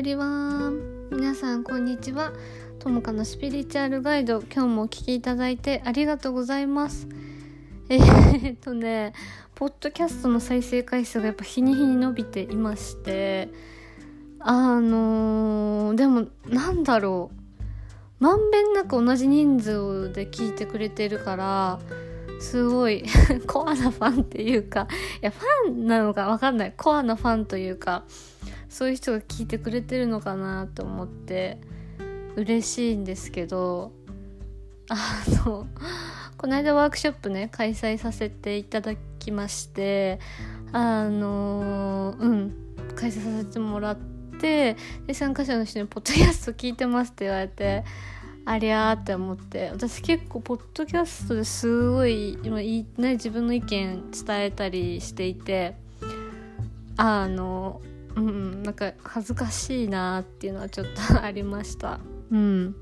ブリワン皆さんこんにちは。ともかのスピリチュアルガイド。今日もお聞きいただいてありがとうございます。えー、っとねポッドキャストの再生回数がやっぱ日に日に伸びていましてあのー、でもなんだろう。まんべんなく同じ人数で聞いてくれてるからすごい コアなファンっていうかいやファンなのか分かんない。コアなファンというかそういう人が聞いてくれてるのかなと思って嬉しいんですけどあのこの間ワークショップね開催させていただきましてあのうん開催させてもらってで参加者の人に「ポッドキャスト聞いてます」って言われてありゃーって思って私結構ポッドキャストですごい今い、ね、自分の意見伝えたりしていてあのうんなんか恥ずかしいなっていうのはちょっとありました。うん。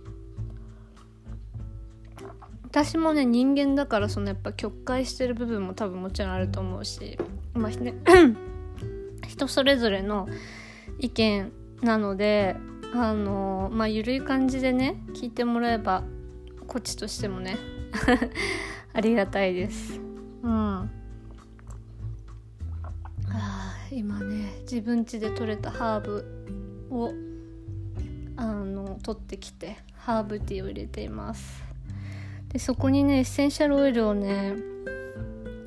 私もね人間だからそのやっぱ曲解してる部分も多分もちろんあると思うしまあね 人それぞれの意見なのであのまあ緩い感じでね聞いてもらえばこっちとしてもね ありがたいです。うん。あ今ね自分家で採れたハーブをあの取ってきてハーブティーを入れています。でそこにねエッセンシャルオイルをね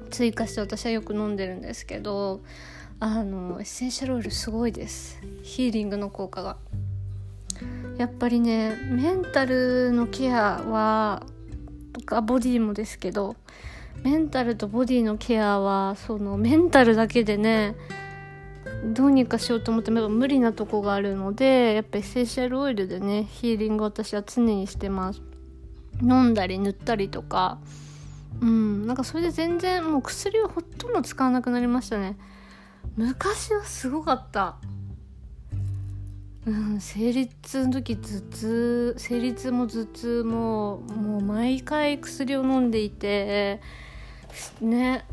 追加して私はよく飲んでるんですけどあのエッセンシャルオイルすごいです。ヒーリングの効果が。やっぱりねメンタルのケアはとかボディもですけどメンタルとボディのケアはそのメンタルだけでねどうにかしようと思っても無理なとこがあるのでやっぱエッセンシャルオイルでねヒーリング私は常にしてます。飲んだり塗ったりとか。うんなんかそれで全然もう薬をほとんど使わなくなりましたね。昔はすごかった。うん生理痛の時頭痛生理痛も頭痛ももう毎回薬を飲んでいてね。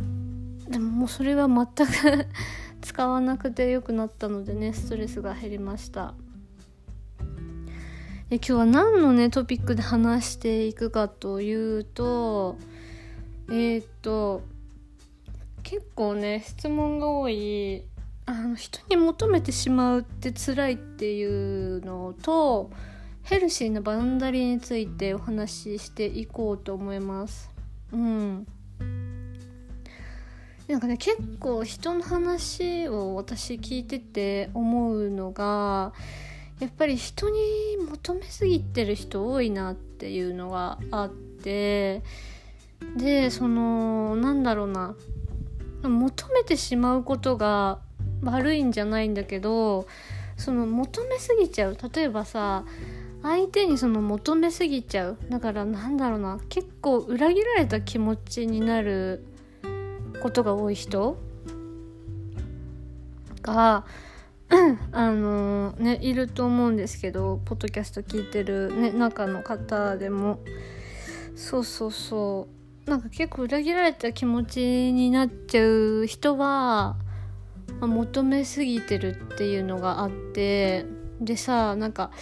でももうそれは全く使わなくてよくなったのでねストレスが減りましたで今日は何のねトピックで話していくかというとえー、っと結構ね質問が多いあの人に求めてしまうって辛いっていうのとヘルシーなバウンダリーについてお話ししていこうと思います。うんなんかね結構人の話を私聞いてて思うのがやっぱり人に求めすぎてる人多いなっていうのがあってでそのなんだろうな。求めてしまうことが悪いんじゃないんだけどその求めすぎちゃう。例えばさ相手にその求めすぎちゃう。だからなんだろうな。結構裏切られた気持ちになることが多い人が あのねいると思うんですけどポッドキャスト聞いてる、ね、中の方でも。そうそうそう。なんか結構裏切られた気持ちになっちゃう人はまあ、求めすぎてるっていうのがあって。でさなんか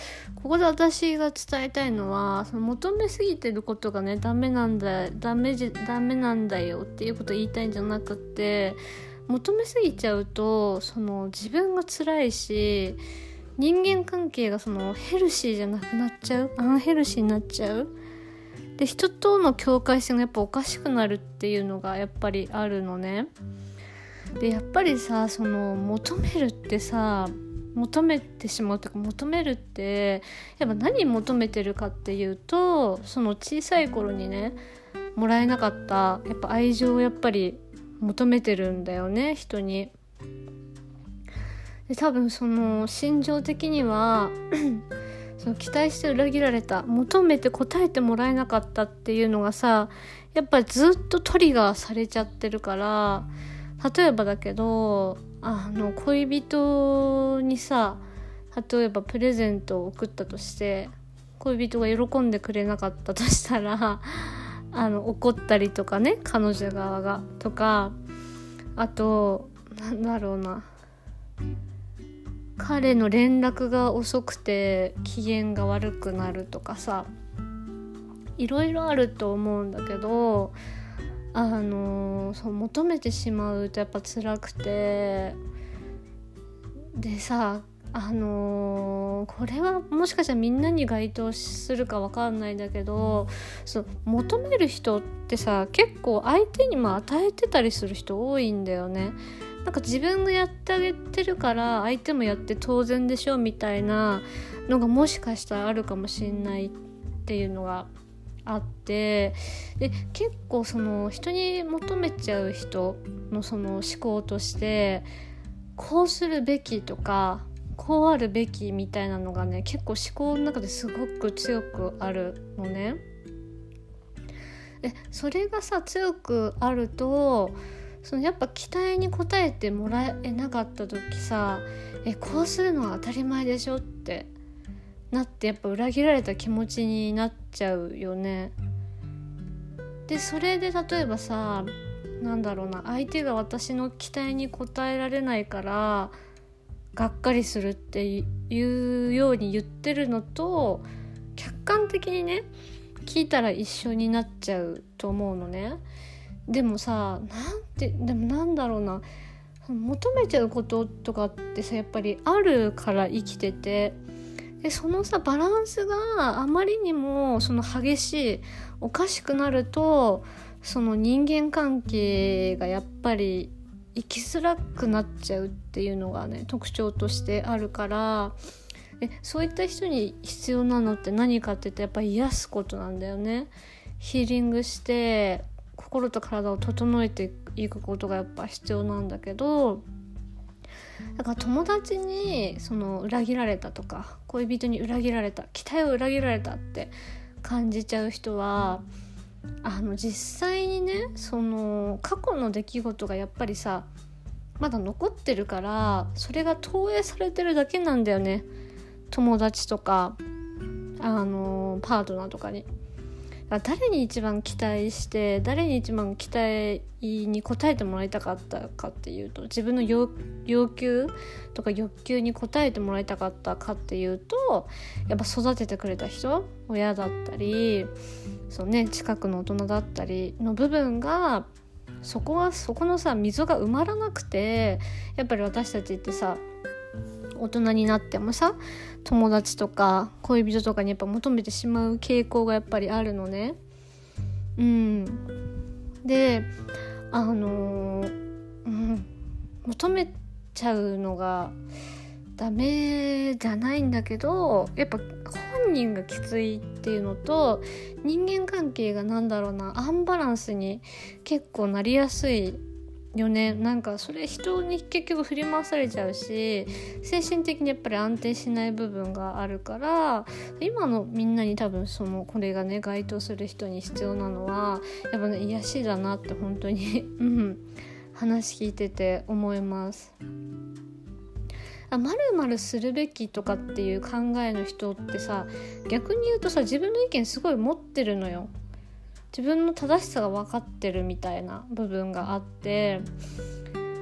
ここで私が伝えたいのはその求めすぎてることがねダメなんだダメじダメなんだよっていうことを言いたいんじゃなくって求めすぎちゃうとその自分が辛いし人間関係がそのヘルシーじゃなくなっちゃうアンヘルシーになっちゃうで人との境界線がやっぱおかしくなるっていうのがやっぱりあるのね。でやっぱりさその求めるってさ求めてしまうというか求めるってやっぱ何求めてるかっていうとその小さい頃にねもらえなかったやっぱ愛情をやっぱり求めてるんだよね人に。で多分その心情的には その期待して裏切られた求めて答えてもらえなかったっていうのがさやっぱりずっとトリガーされちゃってるから例えばだけどあの恋人にさ例えばプレゼントを送ったとして恋人が喜んでくれなかったとしたら あの怒ったりとかね彼女側がとかあとなんだろうな。彼の連絡が遅くて機嫌が悪くなるとかさいろいろあると思うんだけどあのそう求めてしまうとやっぱ辛くてでさあの、これはもしかしたらみんなに該当するか分かんないんだけどそう求める人ってさ結構相手にも与えてたりする人多いんだよね。なんか自分がやってあげてるから相手もやって当然でしょみたいなのがもしかしたらあるかもしんないっていうのがあってで結構その人に求めちゃう人のその思考としてこうするべきとかこうあるべきみたいなのがね結構思考の中ですごく強くあるのね。でそれがさ強くあるとそのやっぱ期待に応えてもらえなかった時さえこうするのは当たり前でしょってなってやっぱ裏切られた気持ちになっちゃうよね。でそれで例えばさなんだろうな相手が私の期待に応えられないからがっかりするっていうように言ってるのと客観的にね聞いたら一緒になっちゃうと思うのね。でもさなんてでもなんだろうな求めちゃうこととかってさやっぱりあるから生きててでそのさバランスがあまりにもその激しいおかしくなるとその人間関係がやっぱり生きづらくなっちゃうっていうのがね特徴としてあるからでそういった人に必要なのって何かって言ったらやっぱ癒すことなんだよね。ヒーリングして心と体を整えていくことがやっぱ必要なんだけどだから友達にその裏切られたとか恋人に裏切られた期待を裏切られたって感じちゃう人はあの実際にねその過去の出来事がやっぱりさまだ残ってるからそれが投影されてるだけなんだよね友達とかあのパートナーとかに。誰に一番期待して誰に一番期待に応えてもらいたかったかっていうと自分の要求とか欲求に応えてもらいたかったかっていうとやっぱ育ててくれた人親だったりそう、ね、近くの大人だったりの部分がそこはそこのさ溝が埋まらなくてやっぱり私たちってさ大人になってもさ友達とか恋人とかにやっぱ求めてしまう傾向がやっぱりあるのね。うん、であのー、うん、求めちゃうのがダメじゃないんだけどやっぱ本人がきついっていうのと人間関係が何だろうなアンバランスに結構なりやすいよねなんかそれ人に結局振り回されちゃうし精神的にやっぱり安定しない部分があるから今のみんなに多分そのこれがね該当する人に必要なのはやっぱね癒しだなって本当に うん話聞いてて思います。まるまるするべきとかっていう考えの人ってさ逆に言うとさ自分の意見すごい持ってるのよ自分の正しさが分かってるみたいな部分があって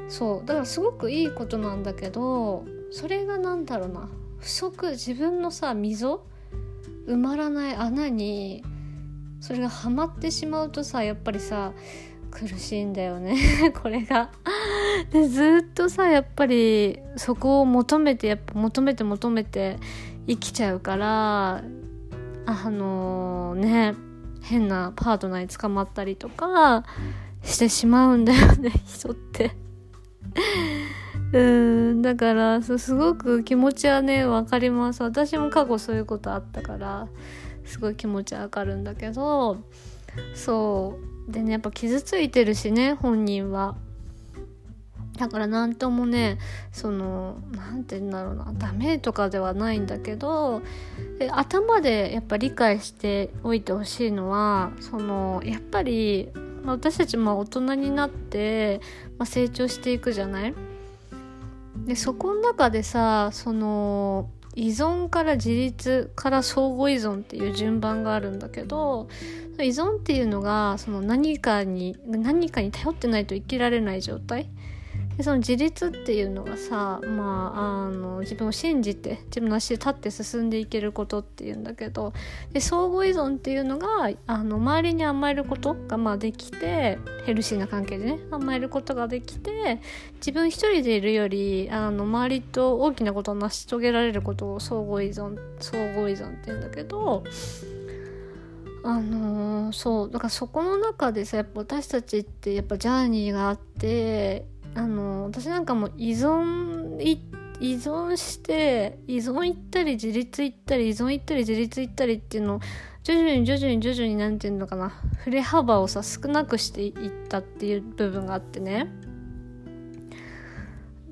そうだからすごくいいことなんだけどそれが何だろうな。不足自分のさ溝埋まらない穴にそれがはまってしまうとさやっぱりさ苦しいんだよね。これが。でずっとさやっぱりそこを求めてやっぱ求めて求めて生きちゃうからあのー、ね。変なパートナーに捕まったりとかしてしまうんだよね 人って。うんだからすごく気持ちはね分かります。私も過去そういうことあったからすごい気持ちわかるんだけどそう。でねやっぱ傷ついてるしね本人はだから何ともねその何て言うんだろうなダメとかではないんだけど頭でやっぱ理解しておいてほしいのはそのやっぱり私たちも大人になって、まあ、成長していくじゃない？でそこの中でさその依存から自立から相互依存っていう順番があるんだけど依存っていうのがその何かに何かに頼ってないと生きられない状態？でその自立っていうのがさ、まあ、あの自分を信じて自分の足で立って進んでいけることっていうんだけどで相互依存っていうのがあの周りに甘えることがまあできてヘルシーな関係でね甘えることができて自分一人でいるよりあの周りと大きなことを成し遂げられることを相互依存相互依存っていうんだけどあのー、そうだからそこの中でさやっぱ私たちってやっぱジャーニーがあってあの私なんかも依存依存して依存行ったり自立行ったり依存行ったり自立行ったりっていうのを徐々に徐々に徐々に何て言うのかな。振れ幅をさ少なくしていったっていう部分があってね。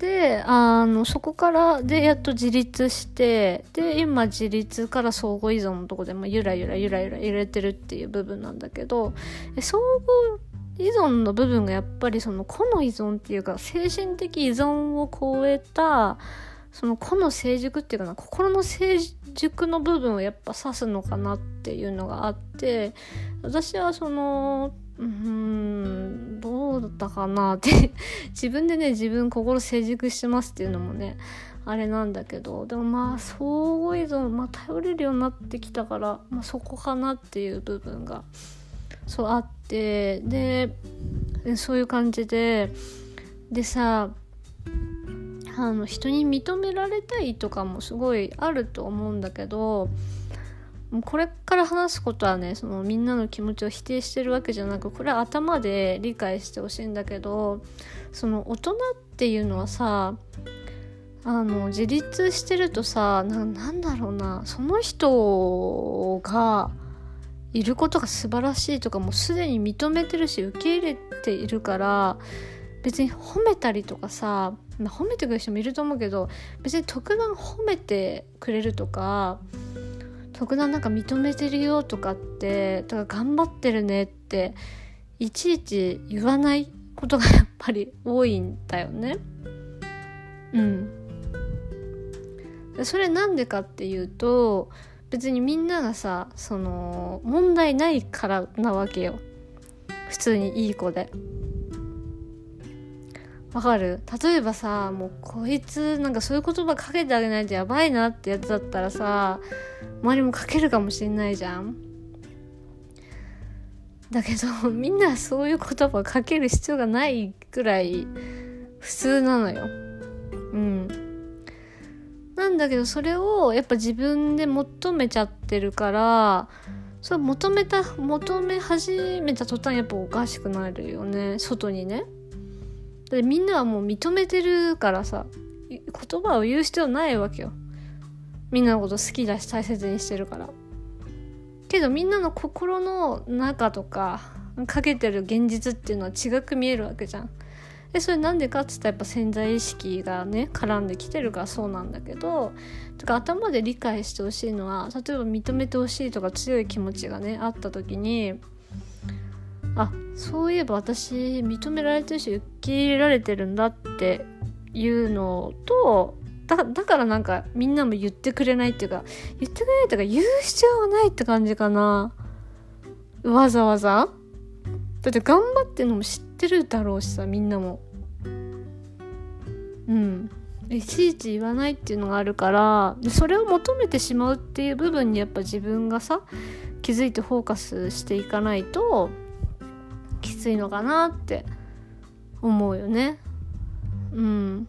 であのそこからでやっと自立してで今自立から相互依存のとこで、まあ、ゆらゆらゆらゆら揺れてるっていう部分なんだけど相互依存の部分がやっぱりその個の依存っていうか精神的依存を超えたその個の成熟っていうかな心の成熟の部分をやっぱ指すのかなっていうのがあって私はそのうんどうだったかなって 自分でね自分心成熟してますっていうのもねあれなんだけどでもまあ相互依存、まあ、頼れるようになってきたから、まあ、そこかなっていう部分がそうあってでそういう感じででさあの人に認められたいとかもすごいあると思うんだけどこれから話すことはねそのみんなの気持ちを否定してるわけじゃなくこれは頭で理解してほしいんだけどその大人っていうのはさあの自立してるとさなんだろうなその人がいることが素晴らしいとかもうすでに認めてるし受け入れているから別に褒めたりとかさ、まあ、褒めてくれる人もいると思うけど別に特段褒めてくれるとか特段なんか認めてるよとかってだから頑張ってるねっていちいち言わないことがやっぱり多いんだよね。うん。それなんでかっていうと別にみんながさその問題ないからなわけよ。普通にいい子で。わかる？例えばさもうこいつなんかそういう言葉かけてあげないとやばいなってやつだったらさ周りもかけるかもしんないじゃん。だけど みんなそういう言葉かける必要がないくらい普通なのよ。うん。なんだけどそれをやっぱ自分で求めちゃってるからそれ求めた求め始めた途端やっぱおかしくなるよね外にね。でみんなはもう認めてるからさ言葉を言う必要ないわけよ。みんなのこと好きだし大切にしてるから。けどみんなの心の中とかかけてる現実っていうのは違く見えるわけじゃん。でそれなんでかっつったらやっぱ潜在意識がね絡んできてるからそうなんだけどとか頭で理解してほしいのは例えば認めてほしいとか強い気持ちがねあった時にあそういえば私認められてるし受け入れられてるんだっていうのとだだからなんかみんなも言ってくれないっていうか言ってくれないっていうか言う必要がないって感じかな。わざわざ。だって頑張ってるのも知ってるだろうしさみんなも。うん。いちいち言わないっていうのがあるからそれを求めてしまうっていう部分にやっぱ自分がさ気づいてフォーカスしていかないときついのかなって思うよね。うん。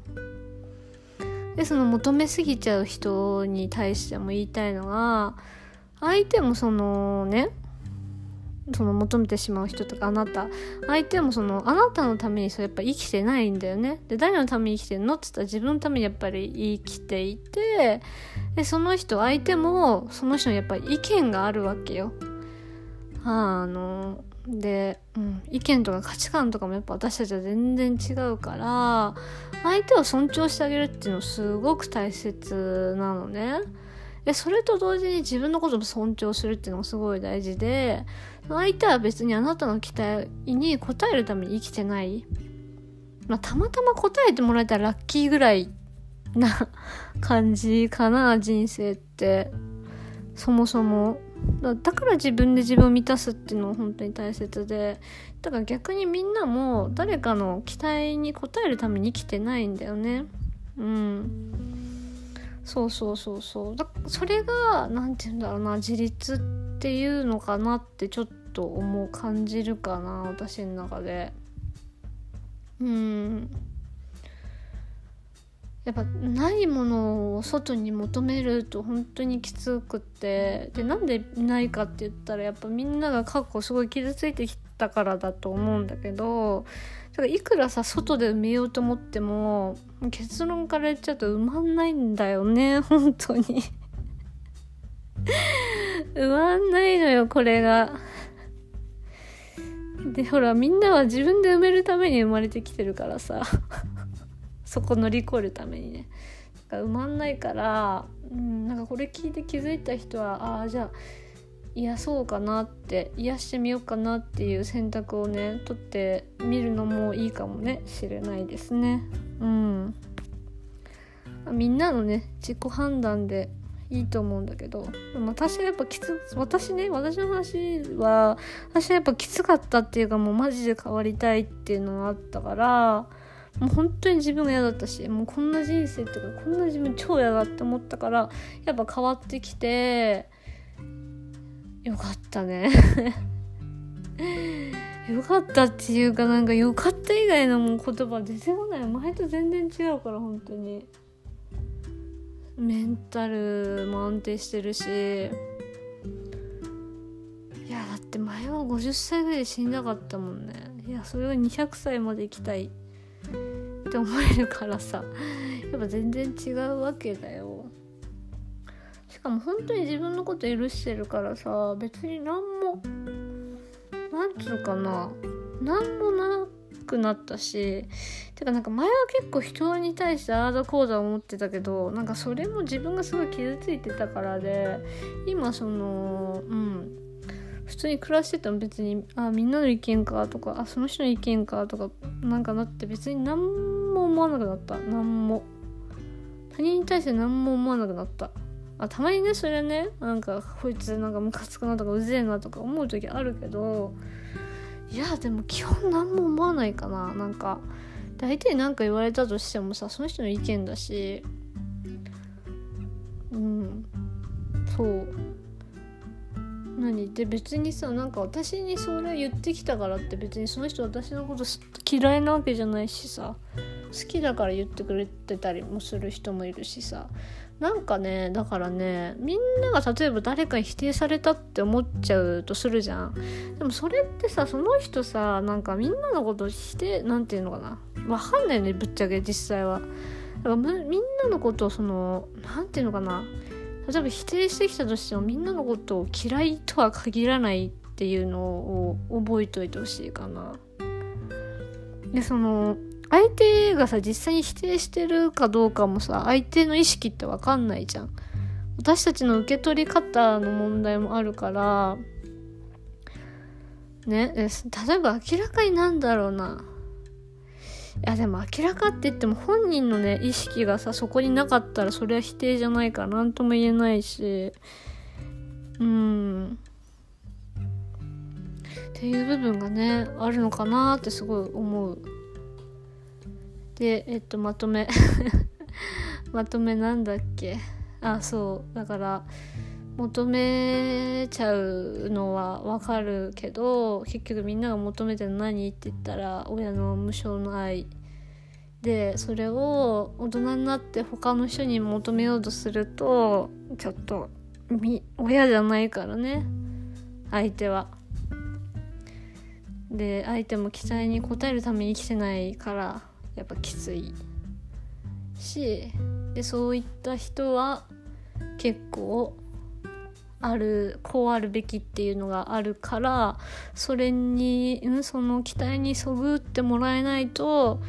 でその求めすぎちゃう人に対しても言いたいのが相手もそのねその求めてしまう人とかあなた相手もそのあなたのためにそうやっぱ生きてないんだよね。で誰のために生きてるのって言ったら自分のためにやっぱり生きていてでその人相手もその人にやっぱり意見があるわけよ。あので、うん、意見とか価値観とかもやっぱ私たちは全然違うから相手を尊重してあげるっていうのすごく大切なのね。でそれと同時に自分のことも尊重するっていうのがすごい大事で相手は別にあなたの期待に応えるために生きてない。まあ、たまたま答えてもらえたらラッキーぐらいな感じかな、人生って。そもそも。だから自分で自分を満たすっていうのは本当に大切でだから逆にみんなも誰かの期待に応えるために生きてないんだよねうんそうそうそうそうだそれが何て言うんだろうな自立ってっていうのかなってちょっと思う感じるかな私の中で。うん。やっぱないものを外に求めると本当にきつくってでなんでないかって言ったらやっぱみんなが過去すごい傷ついてきたからだと思うんだけどだからいくらさ外で埋めようと思っても結論から言っちゃうと埋まんないんだよね本当に。埋まんないのよこれが。でほらみんなは自分で埋めるために生まれてきてるからさ。そこ乗り越えるためにね。か埋まんないから、うん、なんかこれ聞いて気づいた人はああじゃあ癒そうかなって癒してみようかなっていう選択をね取ってみるのもいいかもねしれないですね。うん。みんなのね自己判断でいいと思うんだけど。私はやっぱきつ私ね私の話は私はやっぱきつかったっていうかもうマジで変わりたいっていうのがあったからもう本当に自分が嫌だったしもうこんな人生とかこんな自分超嫌だって思ったからやっぱ変わってきてよかったね。よかったっていうかなんかよかった以外のもう言葉出てこない。前と全然違うから本当に。メンタルも安定してるしいやだって前は50歳ぐらいで死んだかったもんね。いやそれが200歳まで生きたいって思えるからさ。やっぱ全然違うわけだよ。しかも本当に自分のこと許してるからさ別に何もなんつうかな何もなくなったしてかなんか前は結構人に対してアード講座を持ってたけどなんかそれも自分がすごい傷ついてたからで今そのうん普通に暮らしてても別にあみんなの意見かとかあその人の意見かとかなんかなって別に何も思わなくなった。何も。他人に対して何も思わなくなった。あたまにねそれねなんかこいつなんかムカつくなとかうぜえなとか思う時あるけどいやでも基本何も思わないかな。なんか大体何か言われたとしてもさその人の意見だし。うん。そう。何って別にさなんか私にそれ言ってきたからって別にその人私のこと嫌いなわけじゃないしさ。好きだから言ってくれてたりもする人もいるしさ。なんかねだからねみんなが例えば誰かに否定されたって思っちゃうとするじゃん。でもそれってさその人さなんかみんなのこと否定なんていうのかな。わかんないよねぶっちゃけ実際は。だからみんなのことをその何ていうのかな。例えば否定してきたとしてもみんなのことを嫌いとは限らないっていうのを覚えといてほしいかな。でその相手がさ実際に否定してるかどうかもさ相手の意識って分かんないじゃん。私たちの受け取り方の問題もあるからね例えば明らかになんだろうな。いやでも明らかって言っても本人のね意識がさそこになかったらそれは否定じゃないから何とも言えないし。うん。っていう部分がねあるのかなってすごい思う。でえっとまとめ。まとめなんだっけ？あそう。だから求めちゃうのはわかるけど結局みんなが求めてるの何？って言ったら親の無償の愛。でそれを大人になって他の人に求めようとするとちょっと親じゃないからね。相手は。で相手も期待に応えるために生きてないから。やっぱきついしでそういった人は結構あるこうあるべきっていうのがあるからそれに、うん、その期待にそぐってもらえないと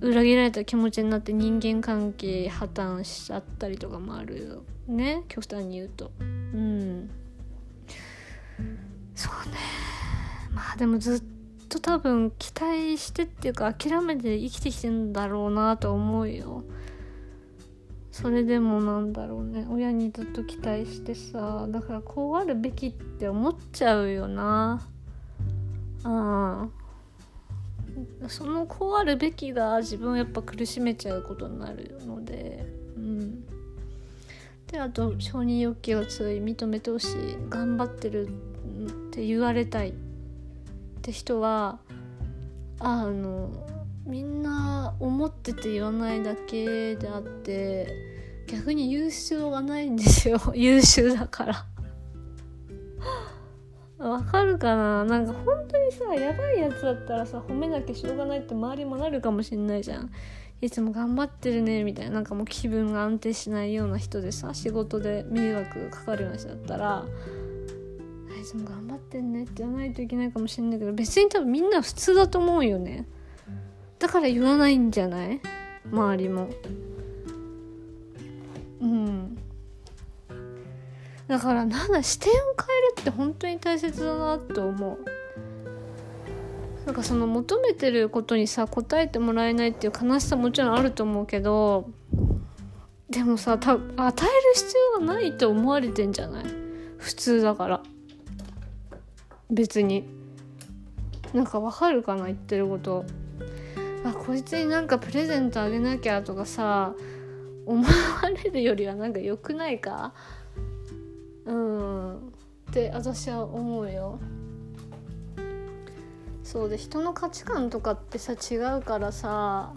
裏切られた気持ちになって人間関係破綻しちゃったりとかもあるよね。極端に言うと。うん。そうね。まあでもずっとと多分期待してっていうか諦めて生きてきてんだろうなと思うよ。それでもなんだろうね。親にずっと期待してさだからこうあるべきって思っちゃうよな。あそのこうあるべきが自分をやっぱ苦しめちゃうことになるので。うん。であと承認欲求が強い認めてほしい。頑張ってるって言われたい。って人はあのみんな思ってて言わないだけであって逆に優秀がないんですよ。優秀だから。わかるかな？なんか本当にさやばいやつだったらさ褒めなきゃしょうがないって周りもなるかもしんないじゃん。いつも頑張ってるねみたいな。なんかもう気分が安定しないような人でさ仕事で迷惑かかるような人だったらいつも頑張ってんねって言わないといけないかもしんないけど別に多分みんな普通だと思うよね。だから言わないんじゃない？周りも。うん。だからなんだ視点を変えるって本当に大切だなと思う。なんかその求めてることにさ答えてもらえないっていう悲しさもちろんあると思うけどでもさた与える必要がないと思われてんじゃない？普通だから。別に。なんかわかるかな言ってること。あこいつになんかプレゼントあげなきゃとかさ思われるよりはなんか良くないか？うん。って私は思うよ。そうで人の価値観とかってさ違うからさ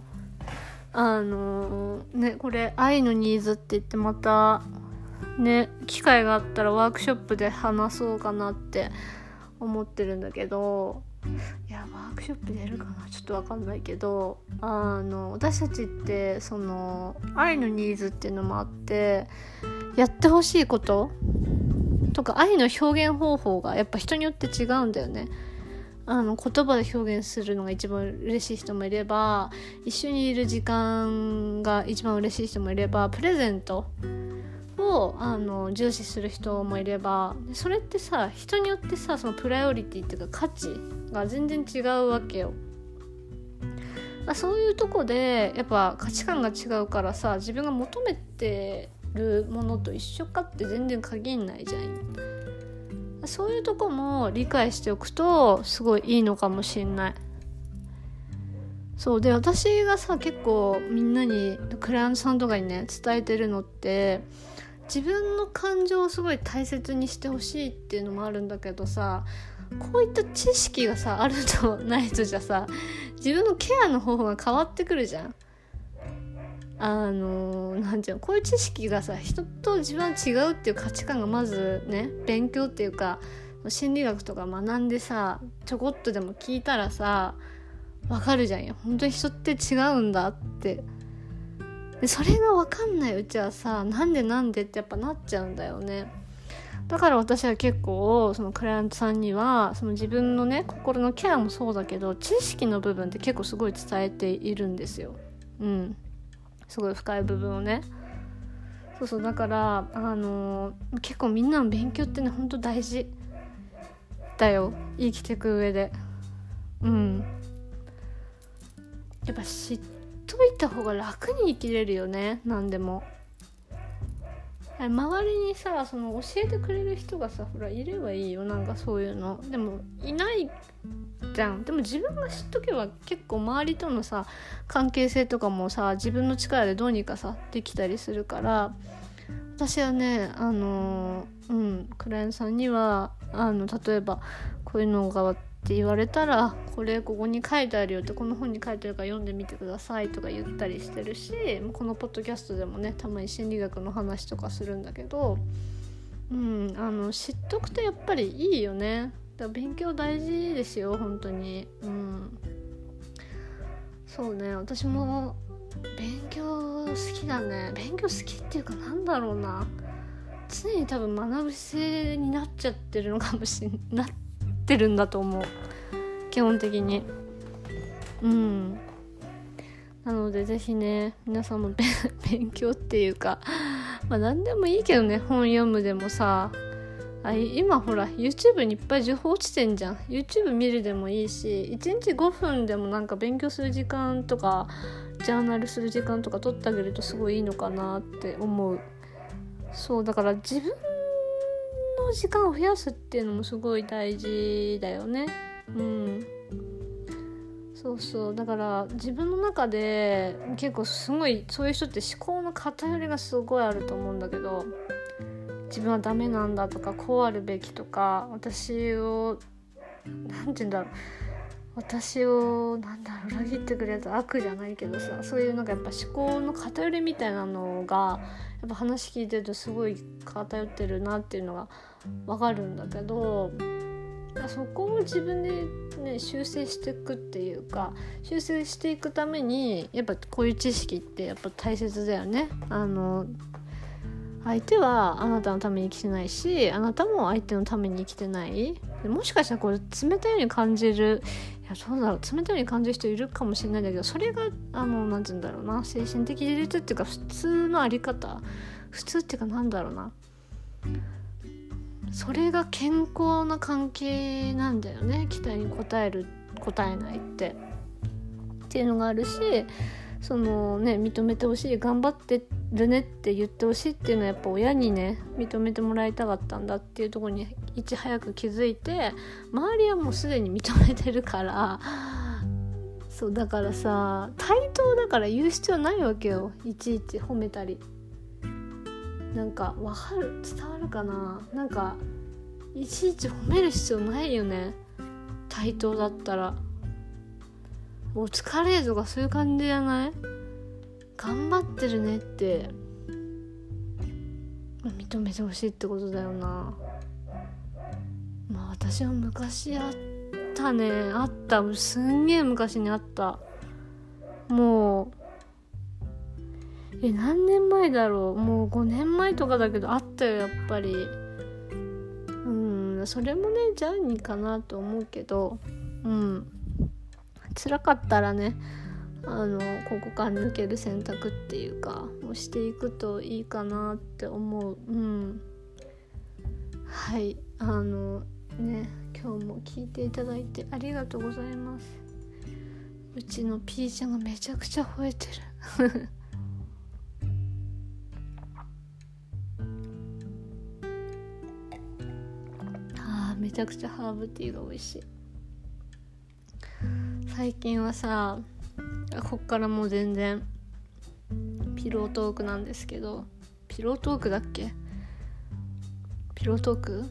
あのねこれ「愛のニーズ」って言ってまたね機会があったらワークショップで話そうかなって思ってるんだけどいやワークショップでやるかな？ちょっと分かんないけどあの私たちってその愛のニーズっていうのもあってやってほしいこと？とか愛の表現方法がやっぱ人によって違うんだよね。あの言葉で表現するのが一番嬉しい人もいれば一緒にいる時間が一番嬉しい人もいればプレゼントをあの重視する人もいればそれってさ人によってさそのプライオリティっていうか価値が全然違うわけよ。あそういうとこでやっぱ価値観が違うからさ自分が求めてるものと一緒かって全然限んないじゃんそういうとこも理解しておくとすごいいいのかもしんないそうで私がさ結構みんなにクライアントさんとかにね伝えてるのって自分の感情をすごい大切にしてほしいっていうのもあるんだけどさこういった知識がさあるとないとじゃさ自分のケアの方法が変わってくるじゃん。あの何て言うのこういう知識がさ人と自分は違うっていう価値観がまずね勉強っていうか心理学とか学んでさちょこっとでも聞いたらさわかるじゃんよ本当に人って違うんだってでそれが分かんないうちはさなんでなんでってやっぱなっちゃうんだよね。だから私は結構そのクライアントさんにはその自分のね心のケアもそうだけど知識の部分って結構すごい伝えているんですよ。うん。すごい深い部分をね。そうそうだからあのー、結構みんなの勉強ってねほんと大事。だよ。生きてく上で。うん。やっぱ知っといた方が楽に生きれるよね。何でも。周りにさその教えてくれる人がさほらいればいいよ。なんかそういうの。でもいないじゃん。でも自分が知っとけば結構周りとのさ関係性とかもさ自分の力でどうにかさできたりするから。私はねあのうんクライアントさんにはあの例えばこういうのがって言われたらこれここに書いてあるよってこの本に書いてあるから読んでみてくださいとか言ったりしてるしこのポッドキャストでもねたまに心理学の話とかするんだけど、うん、あの知っとくとやっぱりいいよね。だから勉強大事ですよ本当に。うん。そうね私も勉強好きだね。勉強好きっていうかなんだろうな。常に多分学ぶ姿勢になっちゃってるのかもしんなってるんだと思う。基本的に。うん。なので是非ね皆さんも 勉強っていうかまあ何でもいいけどね本読むでもさ。あ今ほら YouTube にいっぱい情報落ちてんじゃん。YouTube 見るでもいいし1日5分でもなんか勉強する時間とかジャーナルする時間とか取ってあげるとすごいいいのかなって思う。そうだから自分の時間を増やすっていうのもすごい大事だよね。うん。そうそう。だから自分の中で結構すごいそういう人って思考の偏りがすごいあると思うんだけど自分はダメなんだとかこうあるべきとか私を何て言うんだろう。私をなんだろう裏切ってくれた悪じゃないけどさそういうなんかやっぱ思考の偏りみたいなのがやっぱ話聞いてるとすごい偏ってるなっていうのが分かるんだけどそこを自分で、ね、修正していくっていうか修正していくためにやっぱこういう知識ってやっぱ大切だよね。あの相手はあなたのために生きてないしあなたも相手のために生きてない。もしかしたらこれ冷たいように感じるいやそうだろう冷たいように感じる人いるかもしれないんだけどそれがあの何て言うんだろうな精神的自立っていうか普通のあり方。普通っていうかなんだろうな。それが健康な関係なんだよね。期待に応える応えないって。っていうのがあるしそのね認めてほしい頑張ってるねって言ってほしいっていうのはやっぱ親にね認めてもらいたかったんだっていうとこにいち早く気づいて周りはもうすでに認めてるからそうだからさ対等だから言う必要ないわけよ。いちいち褒めたり。なんかわかる伝わるかな？なんかいちいち褒める必要ないよね。対等だったら。お疲れとかそういう感じじゃない？頑張ってるねって。認めてほしいってことだよな。まあ私は昔あったね。あった。すんげえ昔にあった。もうえ何年前だろう？もう5年前とかだけどあったよやっぱり。うんそれもねジャーニーかなと思うけどうん。辛かったらねあのここから抜ける選択っていうかをしていくといいかなって思う。うん。はいあのね今日も聞いていただいてありがとうございます。うちのピーちゃんがめちゃくちゃ吠えてる。めちゃくちゃハーブティーが美味しい。最近はさこっからもう全然ピロートークなんですけどピロートークだっけ？ピロートーク？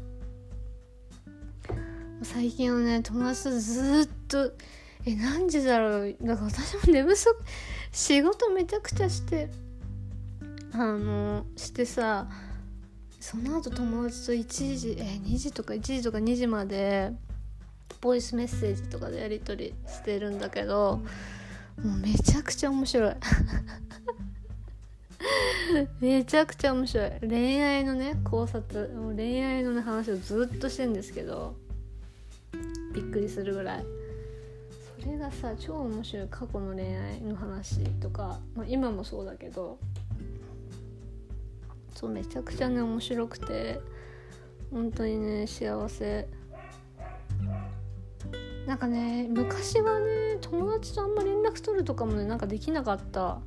最近はね友達とずっとえ何時だろう？だから私も寝不足仕事めちゃくちゃしてあのしてさその後友達と1時え2時とか1時とか2時までボイスメッセージとかでやり取りしてるんだけどもうめちゃくちゃ面白い。めちゃくちゃ面白い。恋愛のね考察もう恋愛のね話をずっとしてんですけどびっくりするぐらい。それがさ超面白い。過去の恋愛の話とか、まあ、今もそうだけどそうめちゃくちゃね面白くて本当にね幸せ。なんかね昔はね友達とあんま連絡取るとかもねなんかできなかった。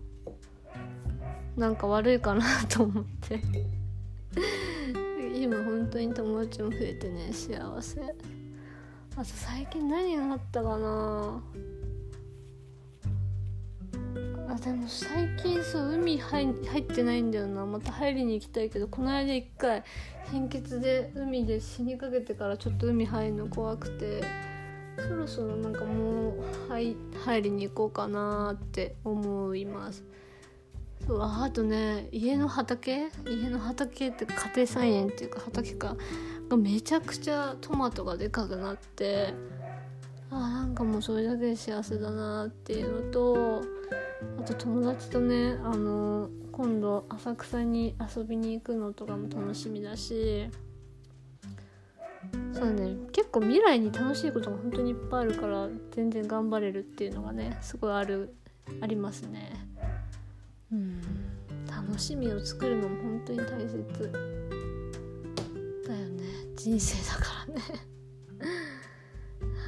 なんか悪いかなと思って。今本当に友達も増えてね幸せ。あと最近何があったかな。あでも最近そう海入ってないんだよな。また入りに行きたいけどこの間一回貧血で海で死にかけてからちょっと海入るの怖くて。そろそろなんかもう入入りに行こうかなって思います。そうあとね家の畑？家の畑って家庭菜園っていうか畑か。がめちゃくちゃトマトがでかくなって。あなんかもうそれだけで幸せだなっていうのとあと友達とねあの今度浅草に遊びに行くのとかも楽しみだしそうね結構未来に楽しいことが本当にいっぱいあるから全然頑張れるっていうのがねすごいあるありますね。うん。楽しみを作るのも本当に大切。だよね。人生だからね。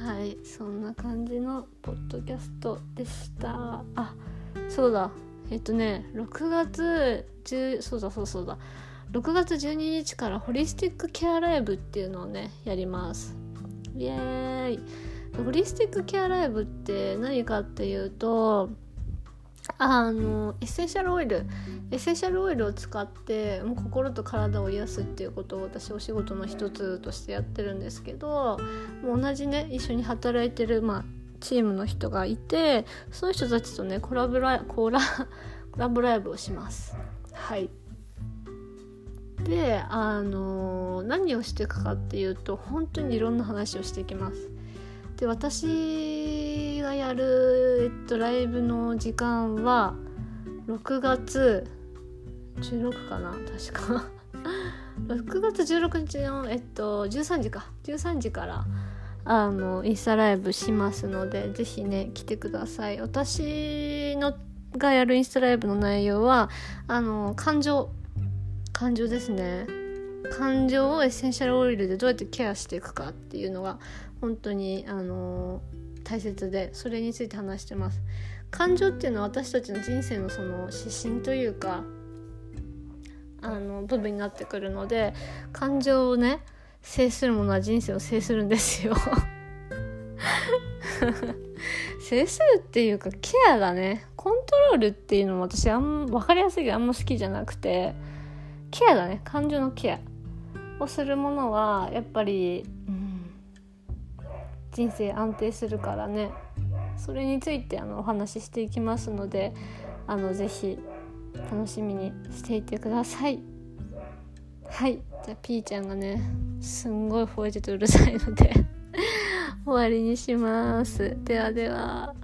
はいそんな感じのポッドキャストでした。あそうだ。えっとね6月10そうだそうそうだ。6月12日からホリスティックケアライブっていうのをねやります。イエーイ。ホリスティックケアライブって何かっていうとあのエッセンシャルオイル。エッセンシャルオイルを使ってもう心と体を癒すっていうことを私お仕事の一つとしてやってるんですけどもう同じね一緒に働いてる、まあ、チームの人がいてその人たちとねコラボラコラ コラボライブをします。はいであの何をしていくかっていうと本当にいろんな話をしていきます。で私がやる、えっと、ライブの時間は6月16かな確か 6月16日の、えっと、13時か13時からあのインスタライブしますのでぜひね来てください。私のがやるインスタライブの内容はあの感情感情ですね。感情をエッセンシャルオイルでどうやってケアしていくかっていうのが本当にあの大切でそれについて話してます。感情っていうのは私たちの人生のその指針というかあの部分になってくるので感情をね制するものは人生を制するんですよ。制するっていうかケアがね。コントロールっていうのも私あん分かりやすいけどあんま好きじゃなくてケアだね。感情のケアをするものはやっぱりうん人生安定するからね。それについてあのお話ししていきますのであのぜひ楽しみにしていてください。はい。じゃあピーちゃんがねすんごい吠えててうるさいので終わりにします。ではでは。